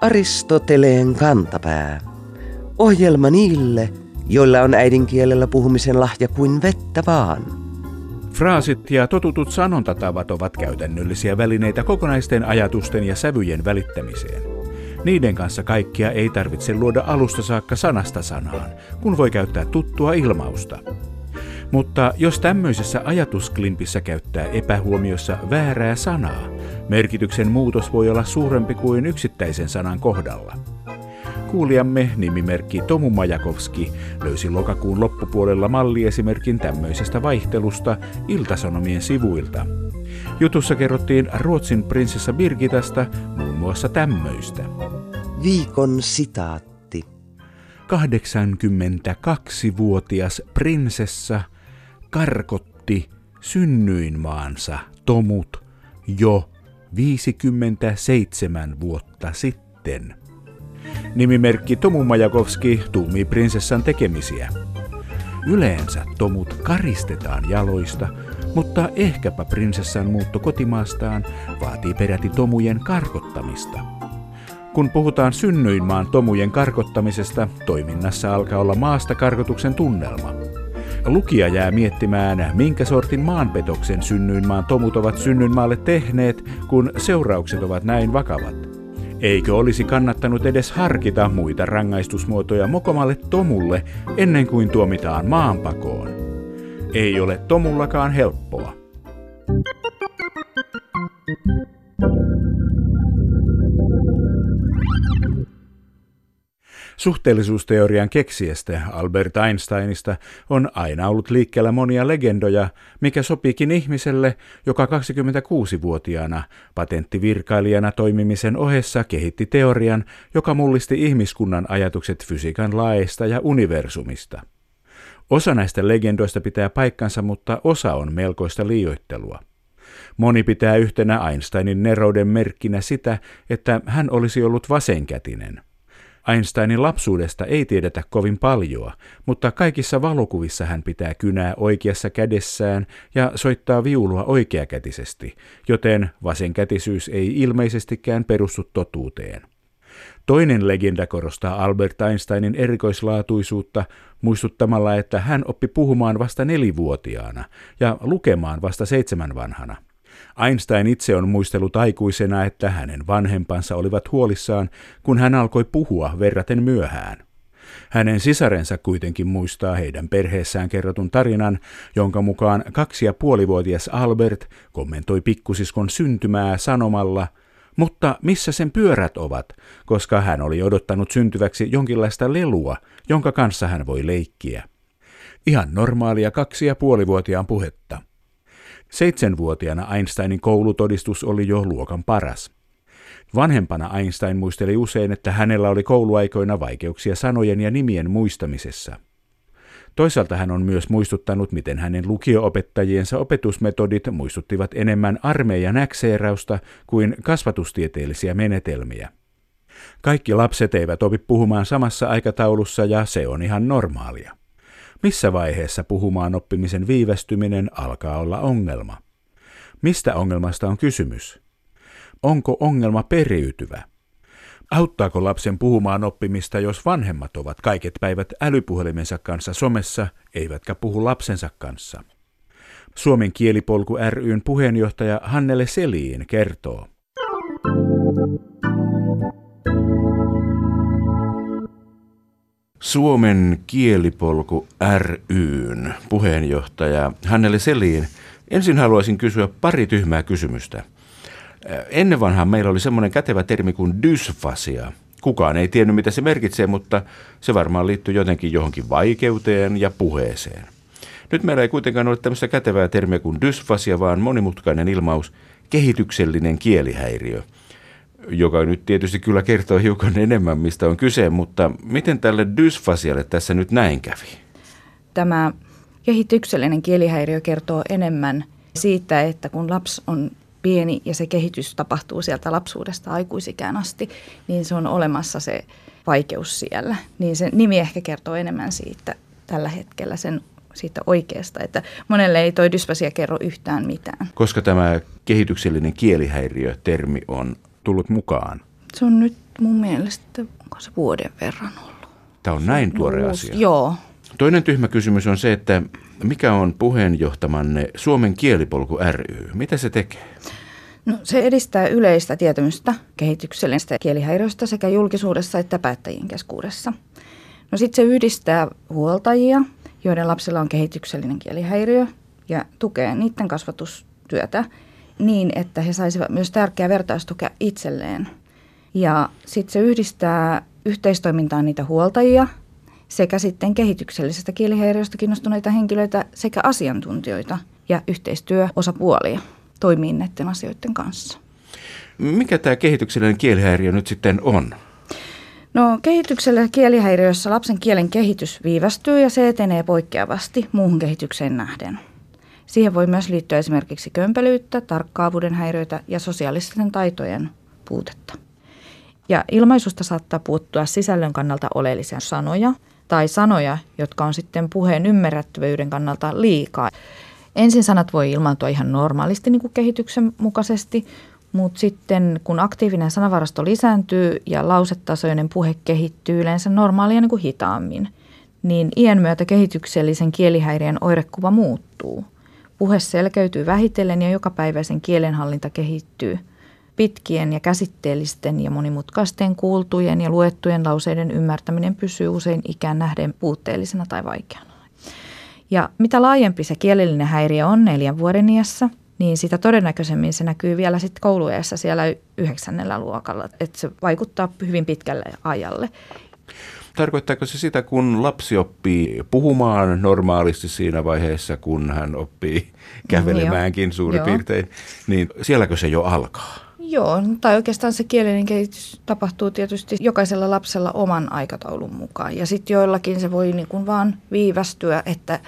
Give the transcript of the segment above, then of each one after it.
Aristoteleen kantapää. Ohjelma niille, joilla on äidinkielellä puhumisen lahja kuin vettä vaan. Fraasit ja totutut sanontatavat ovat käytännöllisiä välineitä kokonaisten ajatusten ja sävyjen välittämiseen. Niiden kanssa kaikkia ei tarvitse luoda alusta saakka sanasta sanaan, kun voi käyttää tuttua ilmausta. Mutta jos tämmöisessä ajatusklimpissä käyttää epähuomiossa väärää sanaa, merkityksen muutos voi olla suurempi kuin yksittäisen sanan kohdalla. Kuulijamme nimimerkki Tomu Majakovski löysi lokakuun loppupuolella malliesimerkin tämmöisestä vaihtelusta Iltasanomien sivuilta. Jutussa kerrottiin Ruotsin prinsessa Birgitasta muun muassa tämmöistä. Viikon sitaatti. 82-vuotias prinsessa karkotti synnyinmaansa Tomut jo 57 vuotta sitten. Nimimerkki Tomu Majakovski tuumii prinsessan tekemisiä. Yleensä tomut karistetaan jaloista, mutta ehkäpä prinsessan muutto kotimaastaan vaatii peräti tomujen karkottamista. Kun puhutaan synnyinmaan tomujen karkottamisesta, toiminnassa alkaa olla maasta karkotuksen tunnelma. Lukija jää miettimään, minkä sortin maanpetoksen synnyinmaan tomut ovat synnyinmaalle tehneet, kun seuraukset ovat näin vakavat. Eikö olisi kannattanut edes harkita muita rangaistusmuotoja mokomalle tomulle ennen kuin tuomitaan maanpakoon? Ei ole tomullakaan helppoa. Suhteellisuusteorian keksijästä Albert Einsteinista on aina ollut liikkeellä monia legendoja, mikä sopiikin ihmiselle, joka 26-vuotiaana patenttivirkailijana toimimisen ohessa kehitti teorian, joka mullisti ihmiskunnan ajatukset fysiikan laeista ja universumista. Osa näistä legendoista pitää paikkansa, mutta osa on melkoista liioittelua. Moni pitää yhtenä Einsteinin nerouden merkkinä sitä, että hän olisi ollut vasenkätinen – Einsteinin lapsuudesta ei tiedetä kovin paljoa, mutta kaikissa valokuvissa hän pitää kynää oikeassa kädessään ja soittaa viulua oikeakätisesti, joten vasenkätisyys ei ilmeisestikään perustu totuuteen. Toinen legenda korostaa Albert Einsteinin erikoislaatuisuutta muistuttamalla, että hän oppi puhumaan vasta nelivuotiaana ja lukemaan vasta seitsemän vanhana. Einstein itse on muistellut aikuisena, että hänen vanhempansa olivat huolissaan, kun hän alkoi puhua verraten myöhään. Hänen sisarensa kuitenkin muistaa heidän perheessään kerrotun tarinan, jonka mukaan kaksi ja puolivuotias Albert kommentoi pikkusiskon syntymää sanomalla, mutta missä sen pyörät ovat, koska hän oli odottanut syntyväksi jonkinlaista lelua, jonka kanssa hän voi leikkiä. Ihan normaalia kaksi ja puolivuotiaan puhetta. Seitsemänvuotiaana Einsteinin koulutodistus oli jo luokan paras. Vanhempana Einstein muisteli usein, että hänellä oli kouluaikoina vaikeuksia sanojen ja nimien muistamisessa. Toisaalta hän on myös muistuttanut, miten hänen lukioopettajiensa opetusmetodit muistuttivat enemmän armeijan äkseerausta kuin kasvatustieteellisiä menetelmiä. Kaikki lapset eivät opi puhumaan samassa aikataulussa ja se on ihan normaalia. Missä vaiheessa puhumaan oppimisen viivästyminen alkaa olla ongelma? Mistä ongelmasta on kysymys? Onko ongelma periytyvä? Auttaako lapsen puhumaan oppimista, jos vanhemmat ovat kaiket päivät älypuhelimensa kanssa somessa, eivätkä puhu lapsensa kanssa? Suomen kielipolku ryn puheenjohtaja Hannele Seliin kertoo. Suomen kielipolku ryn puheenjohtaja Hanneli Selin. Ensin haluaisin kysyä pari tyhmää kysymystä. Ennen vanhaan meillä oli semmoinen kätevä termi kuin dysfasia. Kukaan ei tiennyt, mitä se merkitsee, mutta se varmaan liittyy jotenkin johonkin vaikeuteen ja puheeseen. Nyt meillä ei kuitenkaan ole tämmöistä kätevää termiä kuin dysfasia, vaan monimutkainen ilmaus kehityksellinen kielihäiriö – joka nyt tietysti kyllä kertoo hiukan enemmän, mistä on kyse, mutta miten tälle dysfasialle tässä nyt näin kävi? Tämä kehityksellinen kielihäiriö kertoo enemmän siitä, että kun lapsi on pieni ja se kehitys tapahtuu sieltä lapsuudesta aikuisikään asti, niin se on olemassa se vaikeus siellä. Niin se nimi ehkä kertoo enemmän siitä tällä hetkellä sen siitä oikeasta. Että monelle ei toi dysfasia kerro yhtään mitään. Koska tämä kehityksellinen kielihäiriö-termi on tullut mukaan? Se on nyt mun mielestä, onko se vuoden verran ollut. Tämä on näin tuore Uusi- asia. Joo. Toinen tyhmä kysymys on se, että mikä on puheenjohtamanne Suomen kielipolku ry? Mitä se tekee? No, se edistää yleistä tietämystä kehityksellisestä kielihäiriöstä sekä julkisuudessa että päättäjien keskuudessa. No sitten se yhdistää huoltajia, joiden lapsilla on kehityksellinen kielihäiriö ja tukee niiden kasvatustyötä niin, että he saisivat myös tärkeää vertaistukea itselleen. Ja sitten se yhdistää yhteistoimintaan niitä huoltajia sekä sitten kehityksellisestä kielihäiriöstä kiinnostuneita henkilöitä sekä asiantuntijoita ja yhteistyöosapuolia toimii näiden asioiden kanssa. Mikä tämä kehityksellinen kielihäiriö nyt sitten on? No kehityksellä kielihäiriössä lapsen kielen kehitys viivästyy ja se etenee poikkeavasti muuhun kehitykseen nähden. Siihen voi myös liittyä esimerkiksi kömpelyyttä, tarkkaavuuden häiriöitä ja sosiaalisten taitojen puutetta. Ja ilmaisusta saattaa puuttua sisällön kannalta oleellisia sanoja tai sanoja, jotka on sitten puheen ymmärrettävyyden kannalta liikaa. Ensin sanat voi ilmaantua ihan normaalisti niin kuin kehityksen mukaisesti, mutta sitten kun aktiivinen sanavarasto lisääntyy ja lausetasoinen puhe kehittyy yleensä normaalia niin kuin hitaammin, niin iän myötä kehityksellisen kielihäiriön oirekuva muuttuu. Puhe selkeytyy vähitellen ja jokapäiväisen kielenhallinta kehittyy. Pitkien ja käsitteellisten ja monimutkaisten kuultujen ja luettujen lauseiden ymmärtäminen pysyy usein ikään nähden puutteellisena tai vaikeana. Ja mitä laajempi se kielellinen häiriö on neljän vuoden iässä, niin sitä todennäköisemmin se näkyy vielä sitten kouluiässä siellä yhdeksännellä luokalla. Että se vaikuttaa hyvin pitkälle ajalle. Tarkoittaako se sitä, kun lapsi oppii puhumaan normaalisti siinä vaiheessa, kun hän oppii kävelemäänkin suurin Joo. piirtein, niin sielläkö se jo alkaa? Joo, tai oikeastaan se kielellinen kehitys tapahtuu tietysti jokaisella lapsella oman aikataulun mukaan. Ja sitten joillakin se voi niin kuin vaan viivästyä, että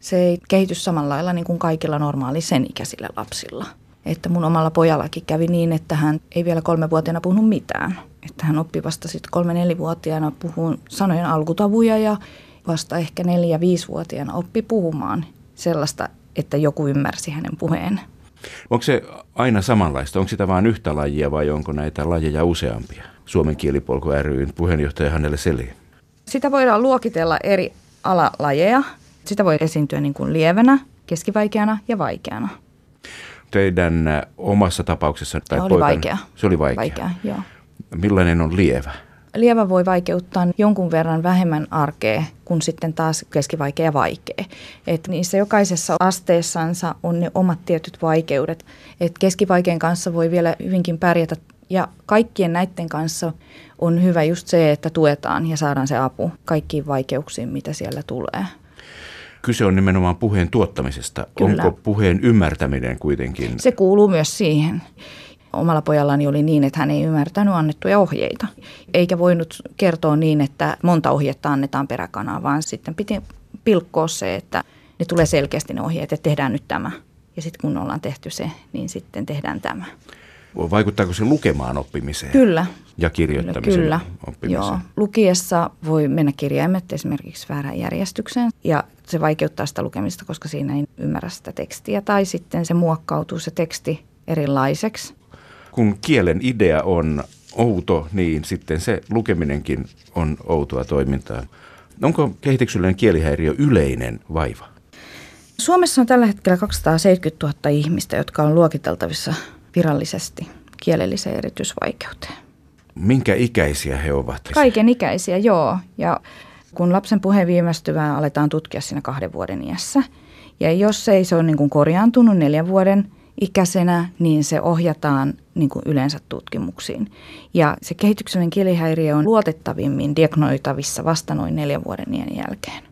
se ei kehity samalla lailla niin kuin kaikilla normaali sen ikäisillä lapsilla. Että mun omalla pojallakin kävi niin, että hän ei vielä kolmevuotiaana puhunut mitään. Että hän oppi vasta sitten kolme-nelivuotiaana puhun sanojen alkutavuja ja vasta ehkä neljä-viisivuotiaana oppi puhumaan sellaista, että joku ymmärsi hänen puheen. Onko se aina samanlaista? Onko sitä vain yhtä lajia vai onko näitä lajeja useampia? Suomen kielipolku ryn puheenjohtaja Hannele Selin. Sitä voidaan luokitella eri alalajeja. Sitä voi esiintyä niin kuin lievänä, keskivaikeana ja vaikeana. Teidän omassa tapauksessa tai Se oli poikan- vaikea. Se oli vaikea. Vaikea, joo. Millainen on lievä? Lievä voi vaikeuttaa jonkun verran vähemmän arkea kuin sitten taas keskivaikea ja vaikea. Et niissä jokaisessa asteessansa on ne omat tietyt vaikeudet. Et keskivaikean kanssa voi vielä hyvinkin pärjätä ja kaikkien näiden kanssa on hyvä just se, että tuetaan ja saadaan se apu kaikkiin vaikeuksiin, mitä siellä tulee. Kyse on nimenomaan puheen tuottamisesta. Kyllä. Onko puheen ymmärtäminen kuitenkin? Se kuuluu myös siihen. Omalla pojallani oli niin, että hän ei ymmärtänyt annettuja ohjeita. Eikä voinut kertoa niin, että monta ohjetta annetaan peräkanaa, vaan sitten piti pilkkoa se, että ne tulee selkeästi ne ohjeet, että tehdään nyt tämä. Ja sitten kun ollaan tehty se, niin sitten tehdään tämä. Vaikuttaako se lukemaan oppimiseen? Kyllä. Ja kirjoittamisen Kyllä. oppimiseen? Joo. Lukiessa voi mennä kirjaimet esimerkiksi väärään järjestykseen ja se vaikeuttaa sitä lukemista, koska siinä ei ymmärrä sitä tekstiä. Tai sitten se muokkautuu se teksti erilaiseksi. Kun kielen idea on outo, niin sitten se lukeminenkin on outoa toimintaa. Onko kehityksellinen kielihäiriö yleinen vaiva? Suomessa on tällä hetkellä 270 000 ihmistä, jotka on luokiteltavissa virallisesti kielelliseen erityisvaikeuteen. Minkä ikäisiä he ovat? Kaiken ikäisiä, joo. Ja kun lapsen puheen viimestyvää aletaan tutkia siinä kahden vuoden iässä. Ja jos ei se ole niin kuin korjaantunut neljän vuoden ikäisenä, niin se ohjataan niin kuin yleensä tutkimuksiin. Ja se kehityksellinen kielihäiriö on luotettavimmin diagnoitavissa vasta noin neljän vuoden iän jälkeen.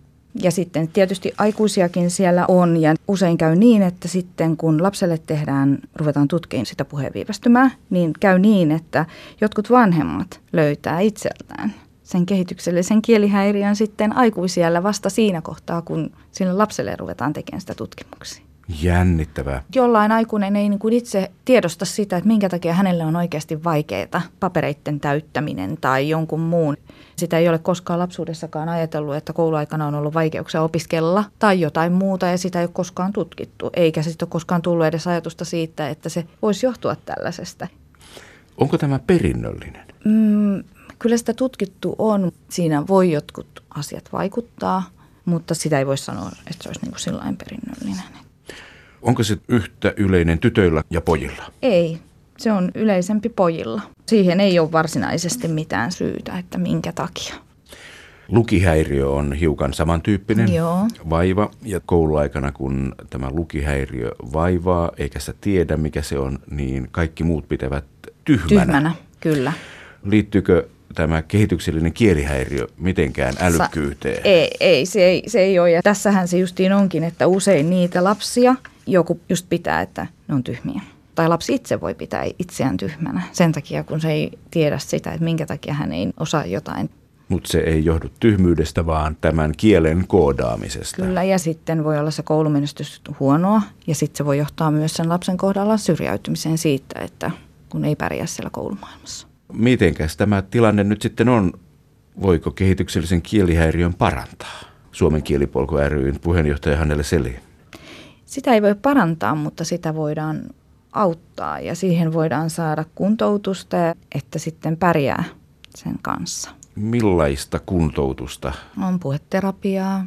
Ja sitten tietysti aikuisiakin siellä on ja usein käy niin, että sitten kun lapselle tehdään, ruvetaan tutkimaan sitä puheenviivästymää, niin käy niin, että jotkut vanhemmat löytää itseltään sen kehityksellisen kielihäiriön sitten aikuisiellä vasta siinä kohtaa, kun sille lapselle ruvetaan tekemään sitä tutkimuksia. Jännittävää. Jollain aikuinen ei niin kuin itse tiedosta sitä, että minkä takia hänelle on oikeasti vaikeaa papereiden täyttäminen tai jonkun muun. Sitä ei ole koskaan lapsuudessakaan ajatellut, että kouluaikana on ollut vaikeuksia opiskella tai jotain muuta ja sitä ei ole koskaan tutkittu. Eikä sitten ole koskaan tullut edes ajatusta siitä, että se voisi johtua tällaisesta. Onko tämä perinnöllinen? Mm, kyllä sitä tutkittu on. Siinä voi jotkut asiat vaikuttaa, mutta sitä ei voi sanoa, että se olisi niin kuin perinnöllinen. Onko se yhtä yleinen tytöillä ja pojilla? Ei, se on yleisempi pojilla. Siihen ei ole varsinaisesti mitään syytä, että minkä takia. Lukihäiriö on hiukan samantyyppinen Joo. vaiva ja kouluaikana kun tämä lukihäiriö vaivaa eikä sä tiedä mikä se on, niin kaikki muut pitävät tyhmänä. Tyhmänä, kyllä. Liittyykö tämä kehityksellinen kielihäiriö mitenkään älykkyyteen? Ei, ei, se ei, se ei ole. Ja tässähän se justiin onkin, että usein niitä lapsia joku just pitää, että ne on tyhmiä. Tai lapsi itse voi pitää itseään tyhmänä sen takia, kun se ei tiedä sitä, että minkä takia hän ei osaa jotain. Mutta se ei johdu tyhmyydestä, vaan tämän kielen koodaamisesta. Kyllä, ja sitten voi olla se koulumenestys huonoa, ja sitten se voi johtaa myös sen lapsen kohdalla syrjäytymiseen siitä, että kun ei pärjää siellä koulumaailmassa. Mitenkäs tämä tilanne nyt sitten on? Voiko kehityksellisen kielihäiriön parantaa? Suomen kielipolku ryn puheenjohtaja Hannele Seli. Sitä ei voi parantaa, mutta sitä voidaan auttaa ja siihen voidaan saada kuntoutusta, että sitten pärjää sen kanssa. Millaista kuntoutusta? On puheterapiaa,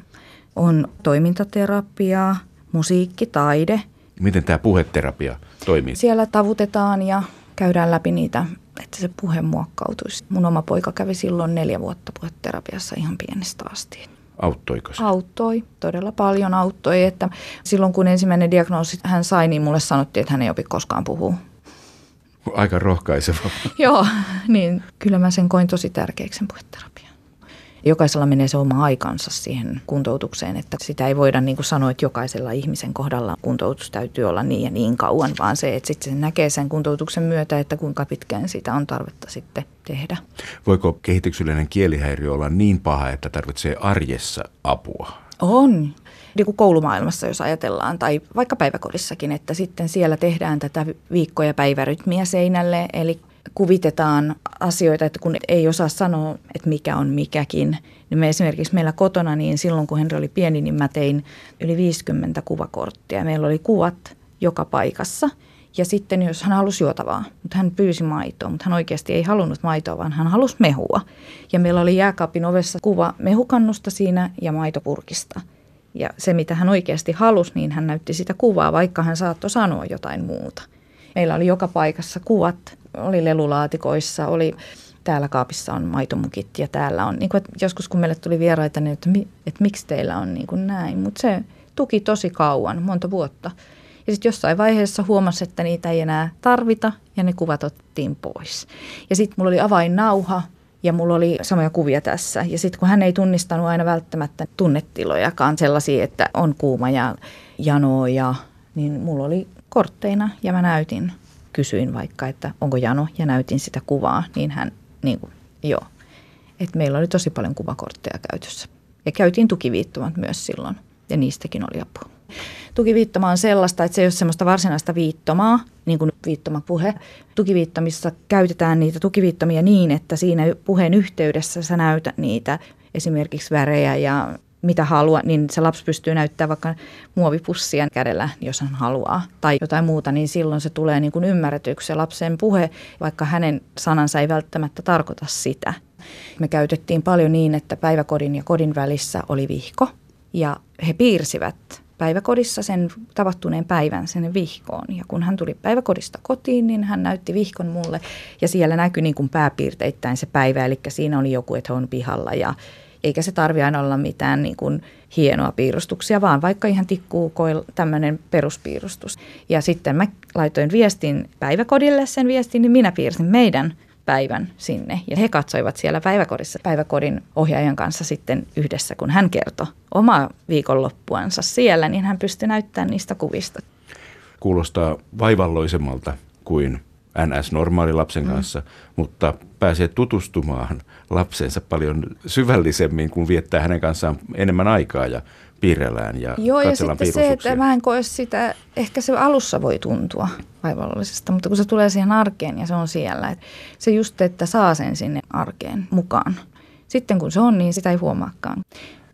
on toimintaterapiaa, musiikki, taide. Miten tämä puheterapia toimii? Siellä tavutetaan ja käydään läpi niitä, että se puhe muokkautuisi. Mun oma poika kävi silloin neljä vuotta puheterapiassa ihan pienestä asti. Auttoiko se? Auttoi, todella paljon auttoi. Että silloin kun ensimmäinen diagnoosi hän sai, niin mulle sanottiin, että hän ei opi koskaan puhua. Aika rohkaiseva. Joo, niin kyllä mä sen koin tosi tärkeäksi sen puheterapian. Jokaisella menee se oma aikansa siihen kuntoutukseen, että sitä ei voida niin kuin sanoa, että jokaisella ihmisen kohdalla kuntoutus täytyy olla niin ja niin kauan, vaan se, että sitten se näkee sen kuntoutuksen myötä, että kuinka pitkään sitä on tarvetta sitten tehdä. Voiko kehityksellinen kielihäiriö olla niin paha, että tarvitsee arjessa apua? On. Niin kuin koulumaailmassa, jos ajatellaan, tai vaikka päiväkodissakin, että sitten siellä tehdään tätä viikko- ja päivärytmiä seinälle, eli kuvitetaan asioita, että kun ei osaa sanoa, että mikä on mikäkin. Niin me esimerkiksi meillä kotona, niin silloin kun Henri oli pieni, niin mä tein yli 50 kuvakorttia. Meillä oli kuvat joka paikassa. Ja sitten jos hän halusi juotavaa, mutta hän pyysi maitoa, mutta hän oikeasti ei halunnut maitoa, vaan hän halusi mehua. Ja meillä oli jääkaapin ovessa kuva mehukannusta siinä ja maitopurkista. Ja se, mitä hän oikeasti halusi, niin hän näytti sitä kuvaa, vaikka hän saattoi sanoa jotain muuta. Meillä oli joka paikassa kuvat, oli lelulaatikoissa, oli täällä kaapissa on maitomukit ja täällä on, niin kuin, että joskus kun meille tuli vieraita, niin että, että miksi teillä on niin kuin näin, mutta se tuki tosi kauan, monta vuotta. Ja sitten jossain vaiheessa huomasi, että niitä ei enää tarvita ja ne kuvat otettiin pois. Ja sitten mulla oli avainnauha ja mulla oli samoja kuvia tässä. Ja sitten kun hän ei tunnistanut aina välttämättä tunnetilojakaan sellaisia, että on kuuma ja janoa ja niin mulla oli kortteina ja mä näytin, kysyin vaikka, että onko jano ja näytin sitä kuvaa, niin hän, niin kuin, joo. Että meillä oli tosi paljon kuvakortteja käytössä. Ja käytiin tukiviittomat myös silloin ja niistäkin oli apua. Tukiviittoma on sellaista, että se ei ole sellaista varsinaista viittomaa, niin kuin viittomapuhe. Tukiviittomissa käytetään niitä tukiviittomia niin, että siinä puheen yhteydessä sä näytät niitä esimerkiksi värejä ja mitä haluaa, niin se lapsi pystyy näyttämään vaikka muovipussia kädellä, jos hän haluaa, tai jotain muuta, niin silloin se tulee niin kuin ymmärretyksi. Se lapsen puhe, vaikka hänen sanansa ei välttämättä tarkoita sitä. Me käytettiin paljon niin, että päiväkodin ja kodin välissä oli vihko, ja he piirsivät päiväkodissa sen tapahtuneen päivän sen vihkoon. Ja kun hän tuli päiväkodista kotiin, niin hän näytti vihkon mulle ja siellä näkyi niin kuin pääpiirteittäin se päivä. Eli siinä oli joku, että on pihalla ja eikä se tarvi aina olla mitään niin kuin hienoa piirustuksia, vaan vaikka ihan tikkuu tämmöinen peruspiirustus. Ja sitten mä laitoin viestin päiväkodille sen viestin, niin minä piirsin meidän päivän sinne. Ja he katsoivat siellä päiväkodissa päiväkodin ohjaajan kanssa sitten yhdessä, kun hän kertoi omaa viikonloppuansa siellä, niin hän pystyi näyttämään niistä kuvista. Kuulostaa vaivalloisemmalta kuin NS-normaali lapsen mm. kanssa, mutta pääsee tutustumaan lapsensa paljon syvällisemmin, kun viettää hänen kanssaan enemmän aikaa ja piirrellään ja Joo, ja sitten se, että mä en koe sitä, ehkä se alussa voi tuntua vaivalloisesta, mutta kun se tulee siihen arkeen ja se on siellä, että se just, että saa sen sinne arkeen mukaan. Sitten kun se on, niin sitä ei huomaakaan.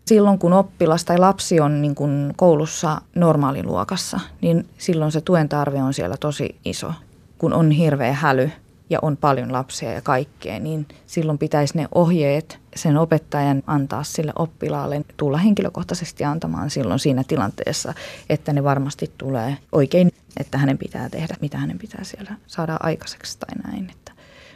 Silloin kun oppilas tai lapsi on niin kuin koulussa normaaliluokassa, niin silloin se tuen tarve on siellä tosi iso. Kun on hirveä häly ja on paljon lapsia ja kaikkea, niin silloin pitäisi ne ohjeet sen opettajan antaa sille oppilaalle, tulla henkilökohtaisesti antamaan silloin siinä tilanteessa, että ne varmasti tulee oikein, että hänen pitää tehdä, mitä hänen pitää siellä saada aikaiseksi tai näin.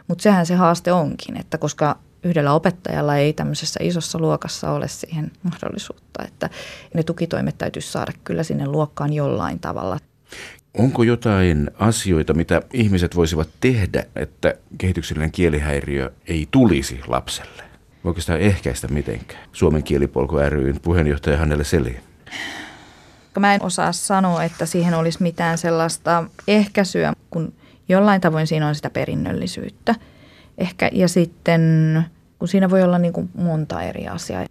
Mutta sehän se haaste onkin, että koska yhdellä opettajalla ei tämmöisessä isossa luokassa ole siihen mahdollisuutta, että ne tukitoimet täytyisi saada kyllä sinne luokkaan jollain tavalla. Onko jotain asioita, mitä ihmiset voisivat tehdä, että kehityksellinen kielihäiriö ei tulisi lapselle? Voiko sitä ehkäistä mitenkään? Suomen kielipolku ryn puheenjohtaja Hannele Seli. Mä en osaa sanoa, että siihen olisi mitään sellaista ehkäisyä, kun jollain tavoin siinä on sitä perinnöllisyyttä. Ehkä, ja sitten kun siinä voi olla niin kuin monta eri asiaa.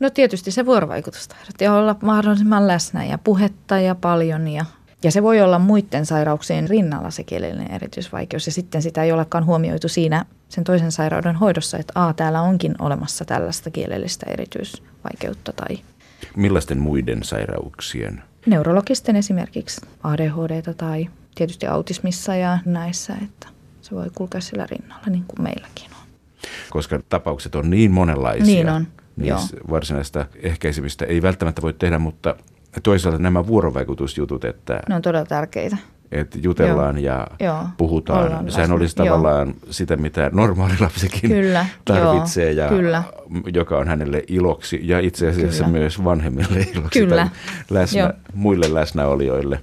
No tietysti se vuorovaikutustaidot ja olla mahdollisimman läsnä ja puhetta ja paljon ja ja se voi olla muiden sairauksien rinnalla se kielellinen erityisvaikeus ja sitten sitä ei olekaan huomioitu siinä sen toisen sairauden hoidossa, että a, täällä onkin olemassa tällaista kielellistä erityisvaikeutta tai... Millaisten muiden sairauksien? Neurologisten esimerkiksi ADHD tai tietysti autismissa ja näissä, että se voi kulkea sillä rinnalla niin kuin meilläkin on. Koska tapaukset on niin monenlaisia. Niin on, niin joo. varsinaista ehkäisemistä ei välttämättä voi tehdä, mutta toisaalta nämä vuorovaikutusjutut, että... Ne on todella tärkeitä. Että jutellaan joo. ja joo. puhutaan. Ollaan Sehän läsnä. olisi tavallaan joo. sitä, mitä normaali lapsikin kyllä, tarvitsee joo, ja kyllä. joka on hänelle iloksi ja itse asiassa kyllä. myös vanhemmille iloksi kyllä. läsnä, muille läsnäolijoille.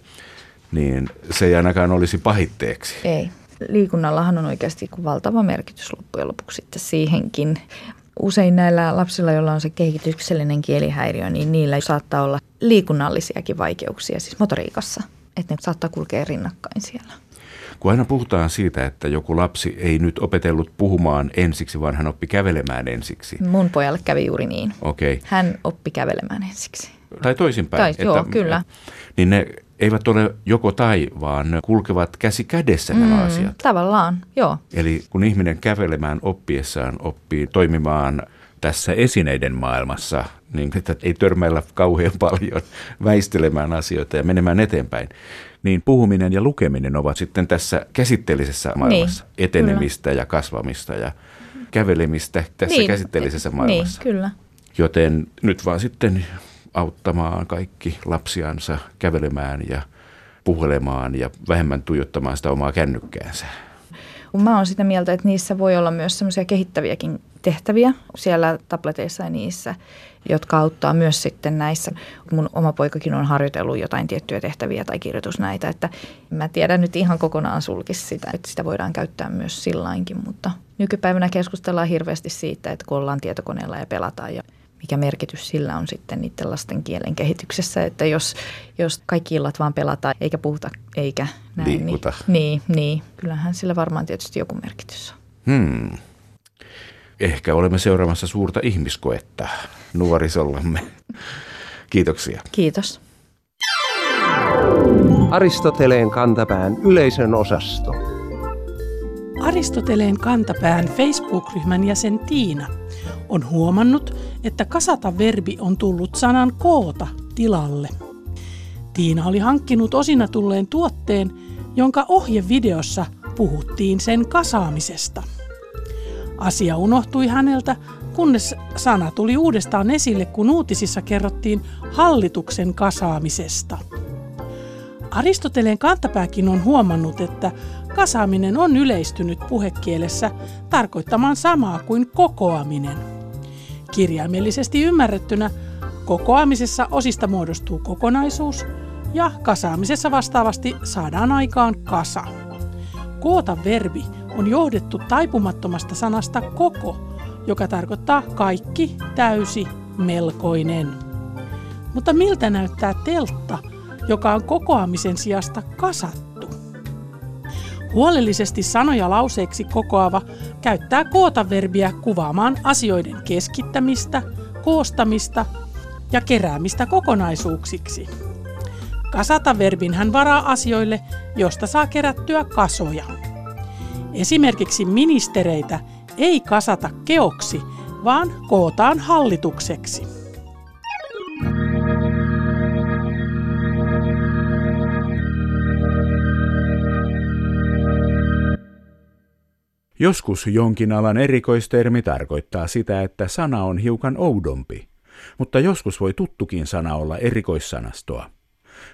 Niin se ei ainakaan olisi pahitteeksi. Ei. Liikunnallahan on oikeasti valtava merkitys loppujen lopuksi sitten siihenkin usein näillä lapsilla, joilla on se kehityksellinen kielihäiriö, niin niillä saattaa olla liikunnallisiakin vaikeuksia, siis motoriikassa, että ne saattaa kulkea rinnakkain siellä. Kun aina puhutaan siitä, että joku lapsi ei nyt opetellut puhumaan ensiksi, vaan hän oppi kävelemään ensiksi. Mun pojalle kävi juuri niin. Okay. Hän oppi kävelemään ensiksi. Tai toisinpäin. Tai, että, joo, kyllä. Niin ne eivät ole joko tai, vaan kulkevat käsi kädessä nämä mm, asiat. Tavallaan, joo. Eli kun ihminen kävelemään oppiessaan oppii toimimaan tässä esineiden maailmassa, niin että ei törmäillä kauhean paljon väistelemään asioita ja menemään eteenpäin, niin puhuminen ja lukeminen ovat sitten tässä käsitteellisessä maailmassa niin, etenemistä kyllä. ja kasvamista ja kävelemistä tässä niin, käsitteellisessä maailmassa. Niin, kyllä. Joten nyt vaan sitten auttamaan kaikki lapsiansa kävelemään ja puhelemaan ja vähemmän tuijottamaan sitä omaa kännykkäänsä. Mä oon sitä mieltä, että niissä voi olla myös semmoisia kehittäviäkin tehtäviä siellä tableteissa ja niissä, jotka auttaa myös sitten näissä. Mun oma poikakin on harjoitellut jotain tiettyjä tehtäviä tai kirjoitusnäitä, että mä tiedän nyt ihan kokonaan sulkisi sitä, että sitä voidaan käyttää myös sillainkin, mutta nykypäivänä keskustellaan hirveästi siitä, että kun ollaan tietokoneella ja pelataan ja mikä merkitys sillä on sitten niiden lasten kielen kehityksessä, että jos, jos kaikki illat vaan pelataan eikä puhuta eikä näin, niin, niin, niin kyllähän sillä varmaan tietysti joku merkitys on. Hmm. Ehkä olemme seuraamassa suurta ihmiskoetta nuorisollamme. Kiitoksia. Kiitos. Aristoteleen kantapään yleisön osasto. Aristoteleen kantapään Facebook-ryhmän jäsen Tiina on huomannut, että kasata-verbi on tullut sanan koota tilalle. Tiina oli hankkinut osina tulleen tuotteen, jonka ohjevideossa puhuttiin sen kasaamisesta. Asia unohtui häneltä, kunnes sana tuli uudestaan esille, kun uutisissa kerrottiin hallituksen kasaamisesta. Aristoteleen kantapääkin on huomannut, että kasaaminen on yleistynyt puhekielessä tarkoittamaan samaa kuin kokoaminen. Kirjaimellisesti ymmärrettynä kokoamisessa osista muodostuu kokonaisuus ja kasaamisessa vastaavasti saadaan aikaan kasa. Koota verbi on johdettu taipumattomasta sanasta koko, joka tarkoittaa kaikki, täysi, melkoinen. Mutta miltä näyttää teltta, joka on kokoamisen sijasta kasattu? Huolellisesti sanoja lauseeksi kokoava käyttää koota verbiä kuvaamaan asioiden keskittämistä, koostamista ja keräämistä kokonaisuuksiksi. Kasata verbin hän varaa asioille, josta saa kerättyä kasoja. Esimerkiksi ministereitä ei kasata keoksi, vaan kootaan hallitukseksi. Joskus jonkin alan erikoistermi tarkoittaa sitä, että sana on hiukan oudompi, mutta joskus voi tuttukin sana olla erikoissanastoa.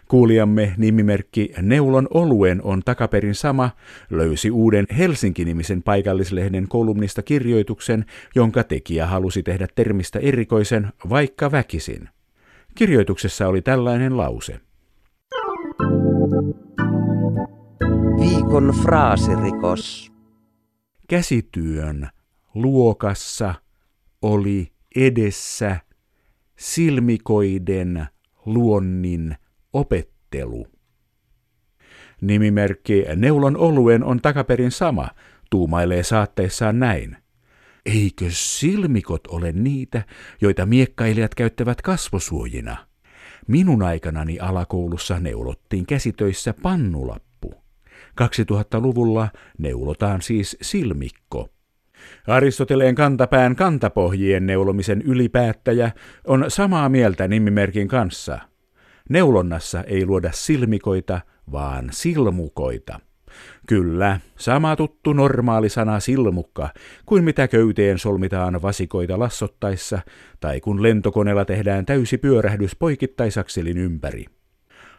Kuulijamme nimimerkki Neulon oluen on takaperin sama, löysi uuden Helsinki-nimisen paikallislehden kolumnista kirjoituksen, jonka tekijä halusi tehdä termistä erikoisen vaikka väkisin. Kirjoituksessa oli tällainen lause. Viikon fraasirikos. Käsityön luokassa oli edessä silmikoiden luonnin opettelu. Nimimerkki Neulon oluen on takaperin sama, tuumailee saatteessaan näin. Eikö silmikot ole niitä, joita miekkailijat käyttävät kasvosuojina? Minun aikanani alakoulussa neulottiin käsitöissä pannulappu. 2000-luvulla neulotaan siis silmikko. Aristoteleen kantapään kantapohjien neulomisen ylipäättäjä on samaa mieltä nimimerkin kanssa – Neulonnassa ei luoda silmikoita, vaan silmukoita. Kyllä, sama tuttu normaali sana silmukka kuin mitä köyteen solmitaan vasikoita lassottaessa tai kun lentokoneella tehdään täysi pyörähdys poikittaisakselin ympäri.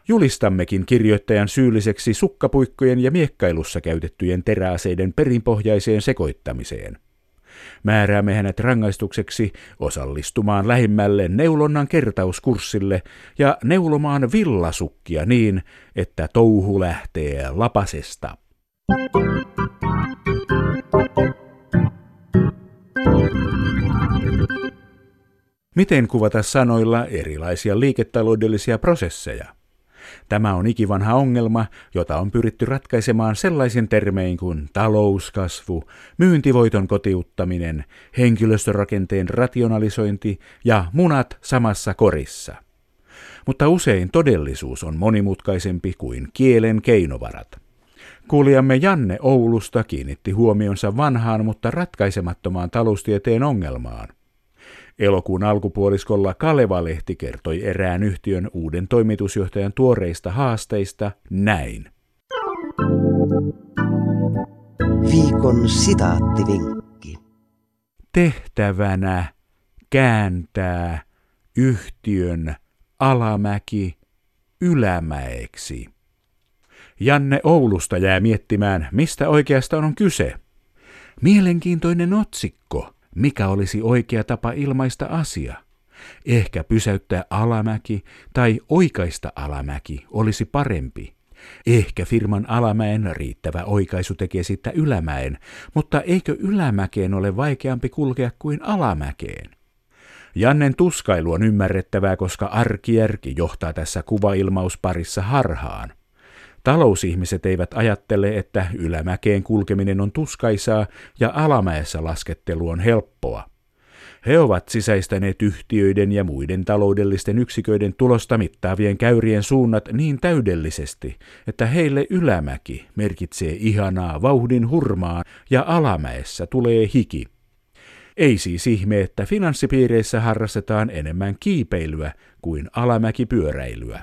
Julistammekin kirjoittajan syylliseksi sukkapuikkojen ja miekkailussa käytettyjen teräaseiden perinpohjaiseen sekoittamiseen. Määräämme hänet rangaistukseksi osallistumaan lähimmälle neulonnan kertauskurssille ja neulomaan villasukkia niin, että touhu lähtee lapasesta. Miten kuvata sanoilla erilaisia liiketaloudellisia prosesseja? Tämä on ikivanha ongelma, jota on pyritty ratkaisemaan sellaisin termein kuin talouskasvu, myyntivoiton kotiuttaminen, henkilöstörakenteen rationalisointi ja munat samassa korissa. Mutta usein todellisuus on monimutkaisempi kuin kielen keinovarat. Kuulijamme Janne Oulusta kiinnitti huomionsa vanhaan, mutta ratkaisemattomaan taloustieteen ongelmaan. Elokuun alkupuoliskolla Kaleva-lehti kertoi erään yhtiön uuden toimitusjohtajan tuoreista haasteista näin. Viikon sitaattivinkki. Tehtävänä kääntää yhtiön alamäki ylämäeksi. Janne Oulusta jää miettimään, mistä oikeastaan on kyse. Mielenkiintoinen otsikko – mikä olisi oikea tapa ilmaista asia. Ehkä pysäyttää alamäki tai oikaista alamäki olisi parempi. Ehkä firman alamäen riittävä oikaisu tekee sitten ylämäen, mutta eikö ylämäkeen ole vaikeampi kulkea kuin alamäkeen? Jannen tuskailu on ymmärrettävää, koska arkijärki johtaa tässä kuvailmausparissa harhaan. Talousihmiset eivät ajattele, että ylämäkeen kulkeminen on tuskaisaa ja alamäessä laskettelu on helppoa. He ovat sisäistäneet yhtiöiden ja muiden taloudellisten yksiköiden tulosta mittaavien käyrien suunnat niin täydellisesti, että heille ylämäki merkitsee ihanaa vauhdin hurmaa ja alamäessä tulee hiki. Ei siis ihme, että finanssipiireissä harrastetaan enemmän kiipeilyä kuin alamäkipyöräilyä.